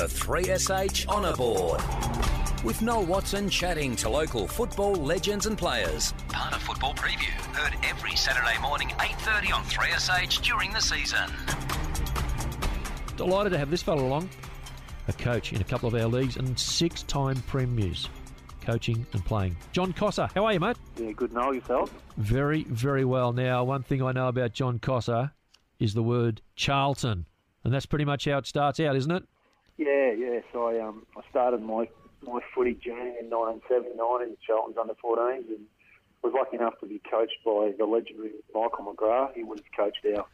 The 3SH Honour Board. With Noel Watson chatting to local football legends and players. Part of Football Preview. Heard every Saturday morning, 8.30 on 3SH during the season. Delighted to have this fellow along. A coach in a couple of our leagues and six-time premiers coaching and playing. John Cossar, how are you, mate? Yeah, good. Know yourself? Very, very well. Now, one thing I know about John Cossar is the word Charlton, and that's pretty much how it starts out, isn't it? Yeah, yeah. So I um I started my my footy journey in 1979 in Charlton's under 14s and was lucky enough to be coached by the legendary Michael McGrath. He would have coached our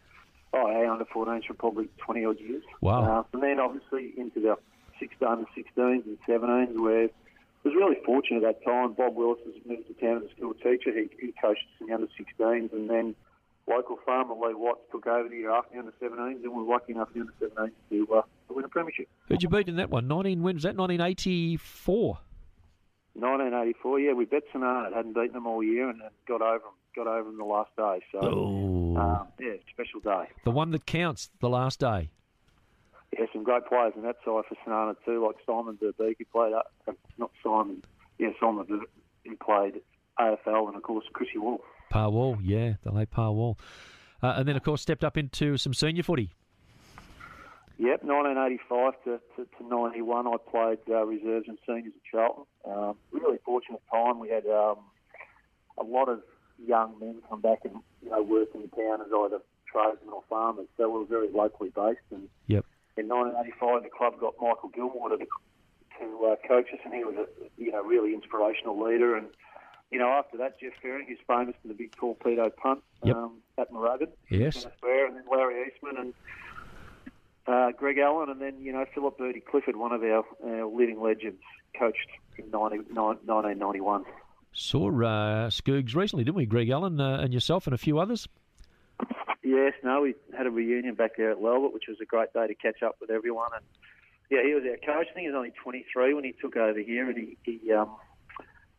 oh, our under 14s for probably 20 odd years. Wow. Uh, and then obviously into the 16 under 16s and 17s where I was really fortunate at that time. Bob Willis was moved to town as a school teacher. He, he coached the under 16s, and then local farmer Lee Watts took over the year after the under 17s, and we were lucky enough the under 17s to, uh, to win a premiership. Who'd you beat in that one? 19, when was that? 1984? 1984, yeah, we bet Arnaud, hadn't beaten them all year, and got over them, got over them the last day. So, Oh. um, yeah, special day. The one that counts, the last day. Yeah, some great players in that side for Arnaud too, like Simon Verbeek, who played, uh, not Simon, yeah, Simon Verbeek, who played AFL, and of course Chrissy Wall. Par Wall, yeah, the late Par Wall. Uh, and then, of course, stepped up into some senior footy. Yep, 1985 to, to, to 91, I played uh, reserves and seniors at Charlton. Um, really fortunate time. We had um, a lot of young men come back and you know work in the town as either tradesmen or farmers. So we were very locally based. And Yep. in 1985, the club got Michael Gilmore to, to uh, coach us, and he was a you know really inspirational leader. And you know after that, Jeff Ferring, who's famous for the big torpedo punt Yep. um, at Murrugan. Yes. And then Larry Eastman and uh, Greg Allen, and then you know Philip Birdie Clifford, one of our, our living legends, coached in 90, 1991. Saw uh, Skoogs recently, didn't we? Greg Allen uh, and yourself and a few others. Yes, no, we had a reunion back there at Lalbert, which was a great day to catch up with everyone. And yeah, he was our coach. I think he was only 23 when he took over here, and he, he um,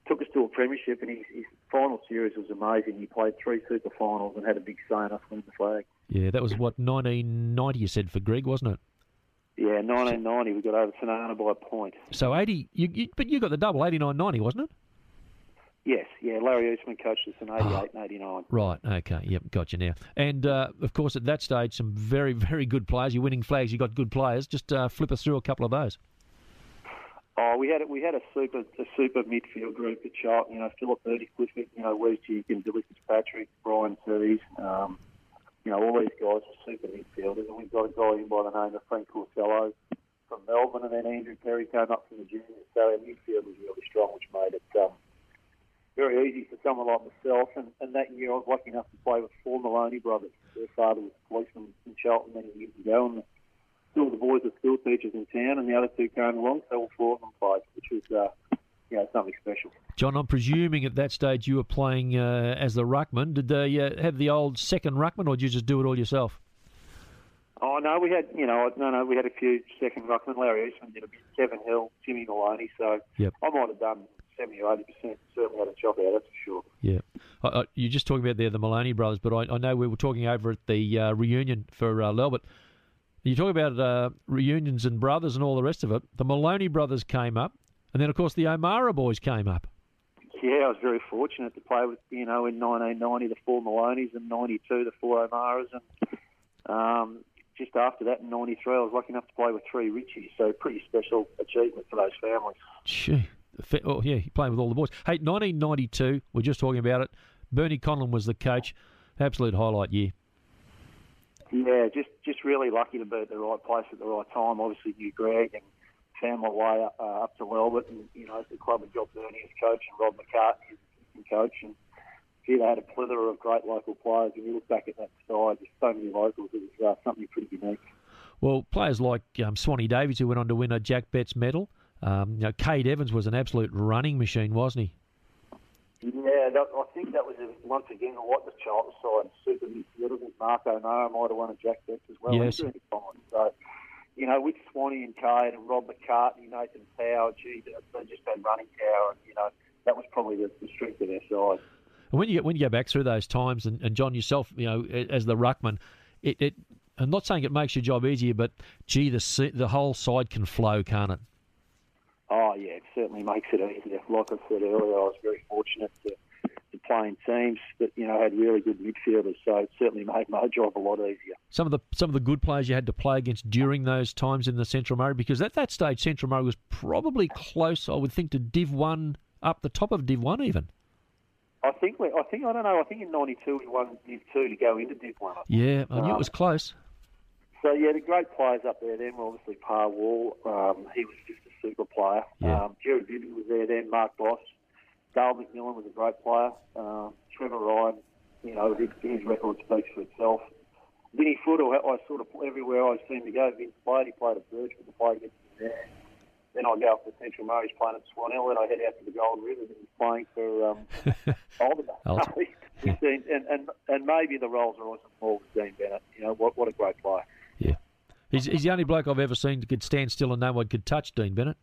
took us to a premiership. And his, his final series was amazing. He played three super finals and had a big say in us winning the flag. Yeah, that was what 1990 you said for Greg, wasn't it? Yeah, 1990 we got over St Arnaud by a point. So 80, you, you, but you got the double 89-90, wasn't it? Yes, yeah, Larry Eastman coached us in 88 and 89. Right. Okay. Yep. Got you now. And uh, of course, at that stage, some very, very good players. You're winning flags. you've got good players. Just uh, flip us through a couple of those. Oh, we had we had a super a super midfield group at Charlton. You know, Philip Birdie Clifford, you know, Wes Jenkins, Billy Fitzpatrick, Brian Tees. Um, you know, all these guys are super midfielders, and we've got a guy in by the name of Frank Corsello from Melbourne, and then Andrew Perry came up from the juniors. So our midfield was really strong, which made it um, very easy for someone like myself. And, and that year, I was lucky enough to play with four Maloney brothers. Their father was a policeman in Charlton many years ago, and two of the boys are school teachers in town, and the other two came along, so all four of them played, which was, uh, you know, something special. John, I'm presuming at that stage you were playing uh, as the ruckman. Did they uh, have the old second ruckman, or did you just do it all yourself? Oh no, we had you know no no we had a few second ruckmen. Larry Eastman did a bit. Kevin Hill, Jimmy Maloney. So Yep. I might have done seventy or eighty percent. Certainly had a chop out. That's for sure. Yeah. I, I, you're just talking about there the Maloney brothers, but I, I know we were talking over at the uh, reunion for uh, Lalbert. You talk about uh, reunions and brothers and all the rest of it. The Maloney brothers came up, and then of course the O'Mara boys came up. Yeah, I was very fortunate to play with you know in 1990 the four Maloneys and 92 the four O'Maras and um, just after that in 93 I was lucky enough to play with three Ritchies. So pretty special achievement for those families. Gee. Oh, yeah, playing with all the boys. Hey, 1992, we're just talking about it. Bernie Conlon was the coach. Absolute highlight year. Yeah, just just really lucky to be at the right place at the right time. Obviously, knew Greg and found my way up, uh, up to Lalbert, and you know the club had got Bernie as coach and Rob McCartney as assistant coach, and gee, they had a plethora of great local players. And you look back at that side, there's so many locals. It was uh, something pretty unique. Well, players like um, Swanee Davies, who went on to win a Jack Betts medal. Um, you know, Cade Evans was an absolute running machine, wasn't he? Yeah, that, I think that was uh, once again a lot the Charlton side. Super midfielders. Mark O'Mara might have won a Jack Betts as well. Yes. And Bernie Conlon. So, you know, with Swanee and Cade and Rob McCartney, Nathan Power, gee, they just had running power, and you know that was probably the, the strength of their side. And when you get, when you go back through those times, and, and John yourself, you know, as the ruckman, it, it I'm not saying it makes your job easier, but gee, the the whole side can flow, can't it? Oh yeah, it certainly makes it easier. Like I said earlier, I was very fortunate to, to play in teams that you know had really good midfielders, so it certainly made my job a lot easier. Some of the some of the good players you had to play against during those times in the Central Murray, because at that stage Central Murray was probably close, I would think, to Div One, up the top of Div One even. I think we, I think I don't know. I think in '92 we won Div Two to go into Div One. Yeah, I knew it was close. So yeah, the great players up there then were obviously Par Wall. Um, he was just a super player. Yeah. Um, Jerry Bibby was there then. Mark Boss. Dale McMillan was a great player. Um, Trevor Ryan, you know, his, his record speaks for itself. Vinny Foote, I, I sort of everywhere I seemed to go, Vince played. He played at Birch, but the play gets him there. Then I go up to Central Murray's playing at Swan Hill, and I head out to the Golden River and he's playing for um, Alderman. And, and, and maybe the Rolls Royce and more with Dean Bennett. You know, what, what a great player. Yeah, he's, he's the only bloke I've ever seen that could stand still and no one could touch Dean Bennett.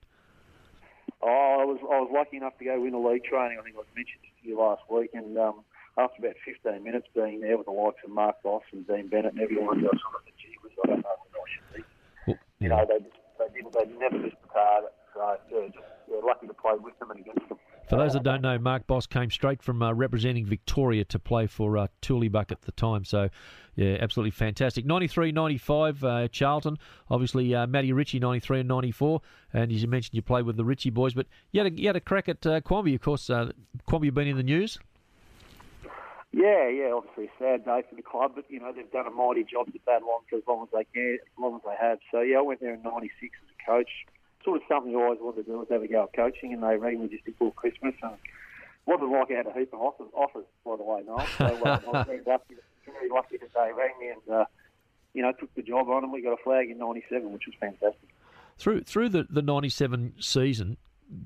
Oh, I was I was lucky enough to go win a league training. I think I mentioned to you last week, and um, after about 15 minutes being there with the likes of Mark Boss and Dean Bennett and everyone, I sort of said, "Gee I don't know what I should be." Well, You know, they they didn't they never missed the target. So yeah, just yeah, lucky to play with them and against them. For those that don't know, Mark Boss came straight from uh, representing Victoria to play for uh, Tooleybuck at the time. So, yeah, absolutely fantastic. 93 95, uh, Charlton. Obviously, uh, Matty Ritchie, 93 and 94. And as you mentioned, you played with the Ritchie boys. But you had a, you had a crack at uh, Quamby, of course. Uh, Quamby been in the news. Yeah, yeah, obviously a sad day for the club, but you know they've done a mighty job to that long for as long as they can, as long as they have. So yeah, I went there in '96 as a coach. Sort of something you always wanted to do was have a go at coaching, and they rang me just before Christmas. And wasn't like I had a heap of offers, offers by the way, Noel. So uh, I was very lucky, very lucky that they rang me and uh, you know took the job on, and we got a flag in '97, which was fantastic. Through through the, the 97 season,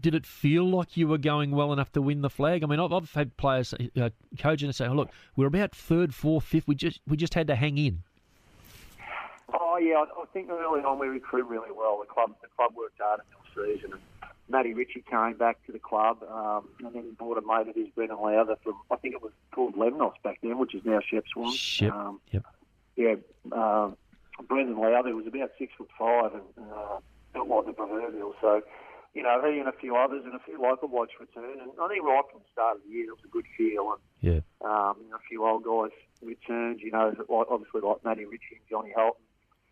did it feel like you were going well enough to win the flag? I mean, I've, I've had players, uh, coaching and say, oh, look, we're about third, fourth, fifth. We just we just had to hang in. Oh yeah, I, I think early on we recruited really well. The club, the club worked hard in the season. And Matty Ritchie came back to the club, um, and then he brought a mate of his, Brendan Lowther, from I think it was called Lebanos back then, which is now Shep Swan. Shep, Um, yep. Yeah, uh, Brendan Lowther was about six foot five and uh, built like the proverbial. So, you know, he and a few others and a few local blokes returned. And I think right from the start of the year, it was a good feel. And Yeah. um, you know, a few old guys returned, you know, like, obviously like Matty Ritchie and Johnny Holton.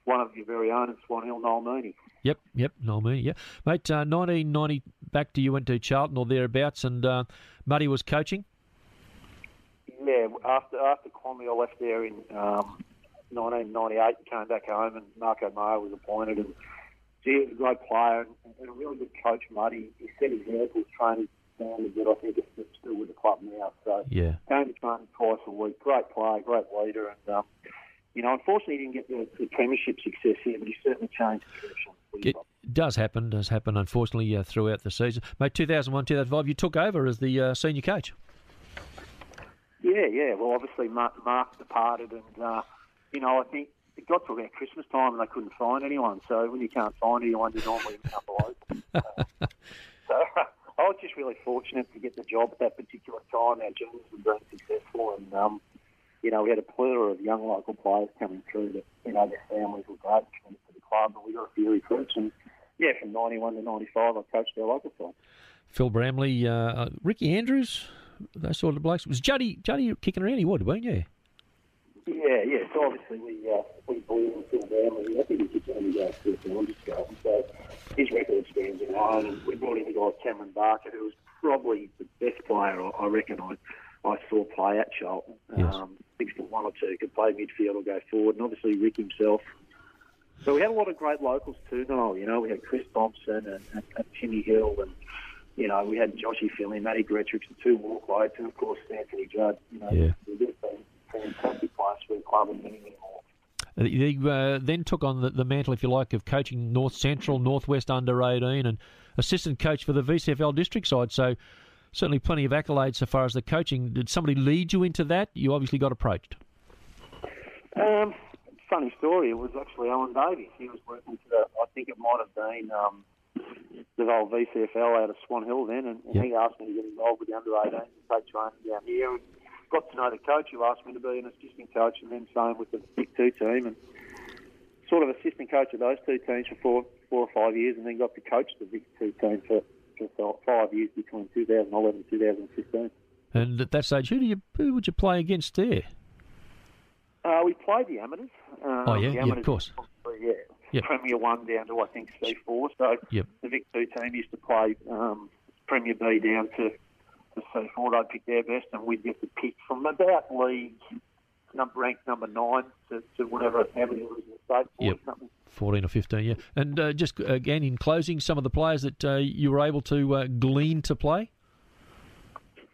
One of your very own in Swan Hill, Noel Mooney. Yep, yep, no me, yeah. Mate, uh, 1990 back to you went to Charlton or thereabouts, and uh, Muddy was coaching. Yeah, after after Clonley, I left there in um, 1998 and came back home, and Marco Mayo was appointed. And gee, he was a great player and, and a really good coach, Muddy. He set ankles training standards that I think is still with the club now. So Yeah. came to training twice a week. Great player, great leader, and um, you know, unfortunately, he didn't get the, the premiership success here, but he certainly changed the direction. It does happen, does happen, unfortunately, uh, throughout the season. Mate, 2001 2005, you took over as the uh, senior coach. Yeah, yeah. Well, obviously Mark, Mark departed, and uh, you know I think it got to about Christmas time, and they couldn't find anyone. So when you can't find anyone, you normally end up. Uh, so I was just really fortunate to get the job at that particular time. Our juniors were being successful, and um, you know we had a plethora of young local players coming through that you know their families were great to the club, but we got a few recruits. And yeah, from '91 to '95, I coached our local side. Phil Bramley, uh, uh, Ricky Andrews, those sort of blokes. Was Juddy Juddy kicking around? He would, weren't you? Yeah, yeah. So obviously we uh, we in Phil Bramley. I think he could only go to the Olympics go. So his record stands alone. And we brought in the guy Cameron Barker, who was probably the best player I, I reckon I I saw play at Charlton. Yes. Um, foot one or two, could play midfield or go forward, and obviously Rick himself. So we had a lot of great locals too, Noel. You know, we had Chris Thompson and, and, and Timmy Hill, and you know, we had Joshy Finley, Matty Gretrix, and two walkways, and of course Anthony Judd. You know, Yeah. been fantastic players for the club and many, many more. Uh, He uh, then took on the, the mantle, if you like, of coaching North Central, Northwest under 18, and assistant coach for the VCFL district side. So, certainly plenty of accolades so far as the coaching. Did somebody lead you into that? You obviously got approached. Um, funny story. It was actually Alan Davies. He was working for the. I think it might have been um, the old VCFL out of Swan Hill then, and, and Yep. he asked me to get involved with the under 18s and take training down here. And got to know the coach who asked me to be an assistant coach, and then same with the Vic Two team. And sort of assistant coach of those two teams for four, four or five years, and then got to coach the Vic two team for, for five years between 2011 and 2015. And at that stage, who do you who would you play against there? Uh, we played the amateurs. Um, Oh, yeah? the Yeah, of course. Yeah. Yep. Premier One down to I think C four. So Yep. the Vic Two team used to play um, Premier B down to to C four. They'd pick their best, and we'd get to pick from about league number ranked number nine to, to whatever amateur was in the state. or Yep. Something. 14 or 15, yeah. And uh, just again, in closing, some of the players that uh, you were able to uh, glean to play?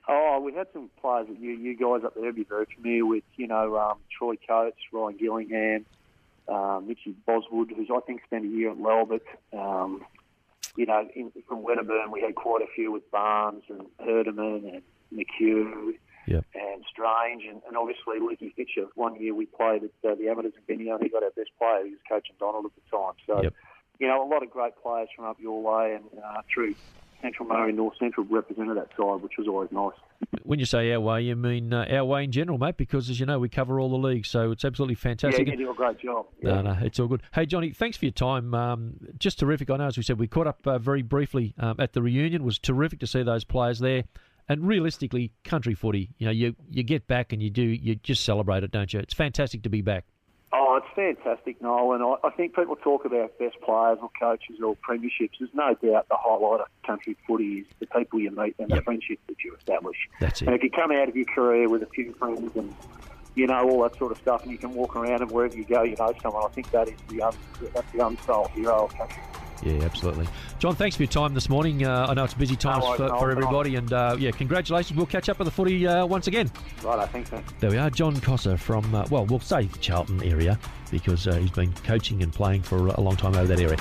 Oh, we had some players that you, you guys up there would be very familiar with. You know, um, Troy Coates, Ryan Gillingham, um, Mitchy Boswood, who's I think spent a year at Lalbert. Um, you know, in, from Wedderburn, we had quite a few with Barnes and Herdeman and McHugh Yep. and Strange, and, and obviously Licky Fisher. One year we played at uh, the Amateurs in Benny, only got our best player. He was coaching Donald at the time. So, Yep. you know, a lot of great players from up your way and uh, through Central Murray North Central represented that side, which was always nice. When you say our way, you mean uh, our way in general, mate, because as you know, we cover all the leagues, so it's absolutely fantastic. Yeah, you do a great job. No, no, it's all good. Hey, Johnny, thanks for your time. Um, just terrific. I know, as we said, we caught up uh, very briefly um, at the reunion. It was terrific to see those players there. And realistically, country footy, you know, you you get back and you do, you just celebrate it, don't you? It's fantastic to be back. Oh, it's fantastic, Noel. And I, I think people talk about best players or coaches or premierships. There's no doubt the highlight of country footy is the people you meet and the Yep. friendships that you establish. That's it. And if you come out of your career with a few friends and you know all that sort of stuff, and you can walk around and wherever you go, you know someone. I think that is the un, that's the unsold hero of country. Yeah, absolutely. John, thanks for your time this morning. Uh, I know it's busy times No for, no, for no. everybody, and uh, yeah, congratulations. We'll catch up with the footy uh, once again. Right, thanks, man. There we are, John Cossar from, uh, well, we'll say Charlton area because uh, he's been coaching and playing for a long time over that area.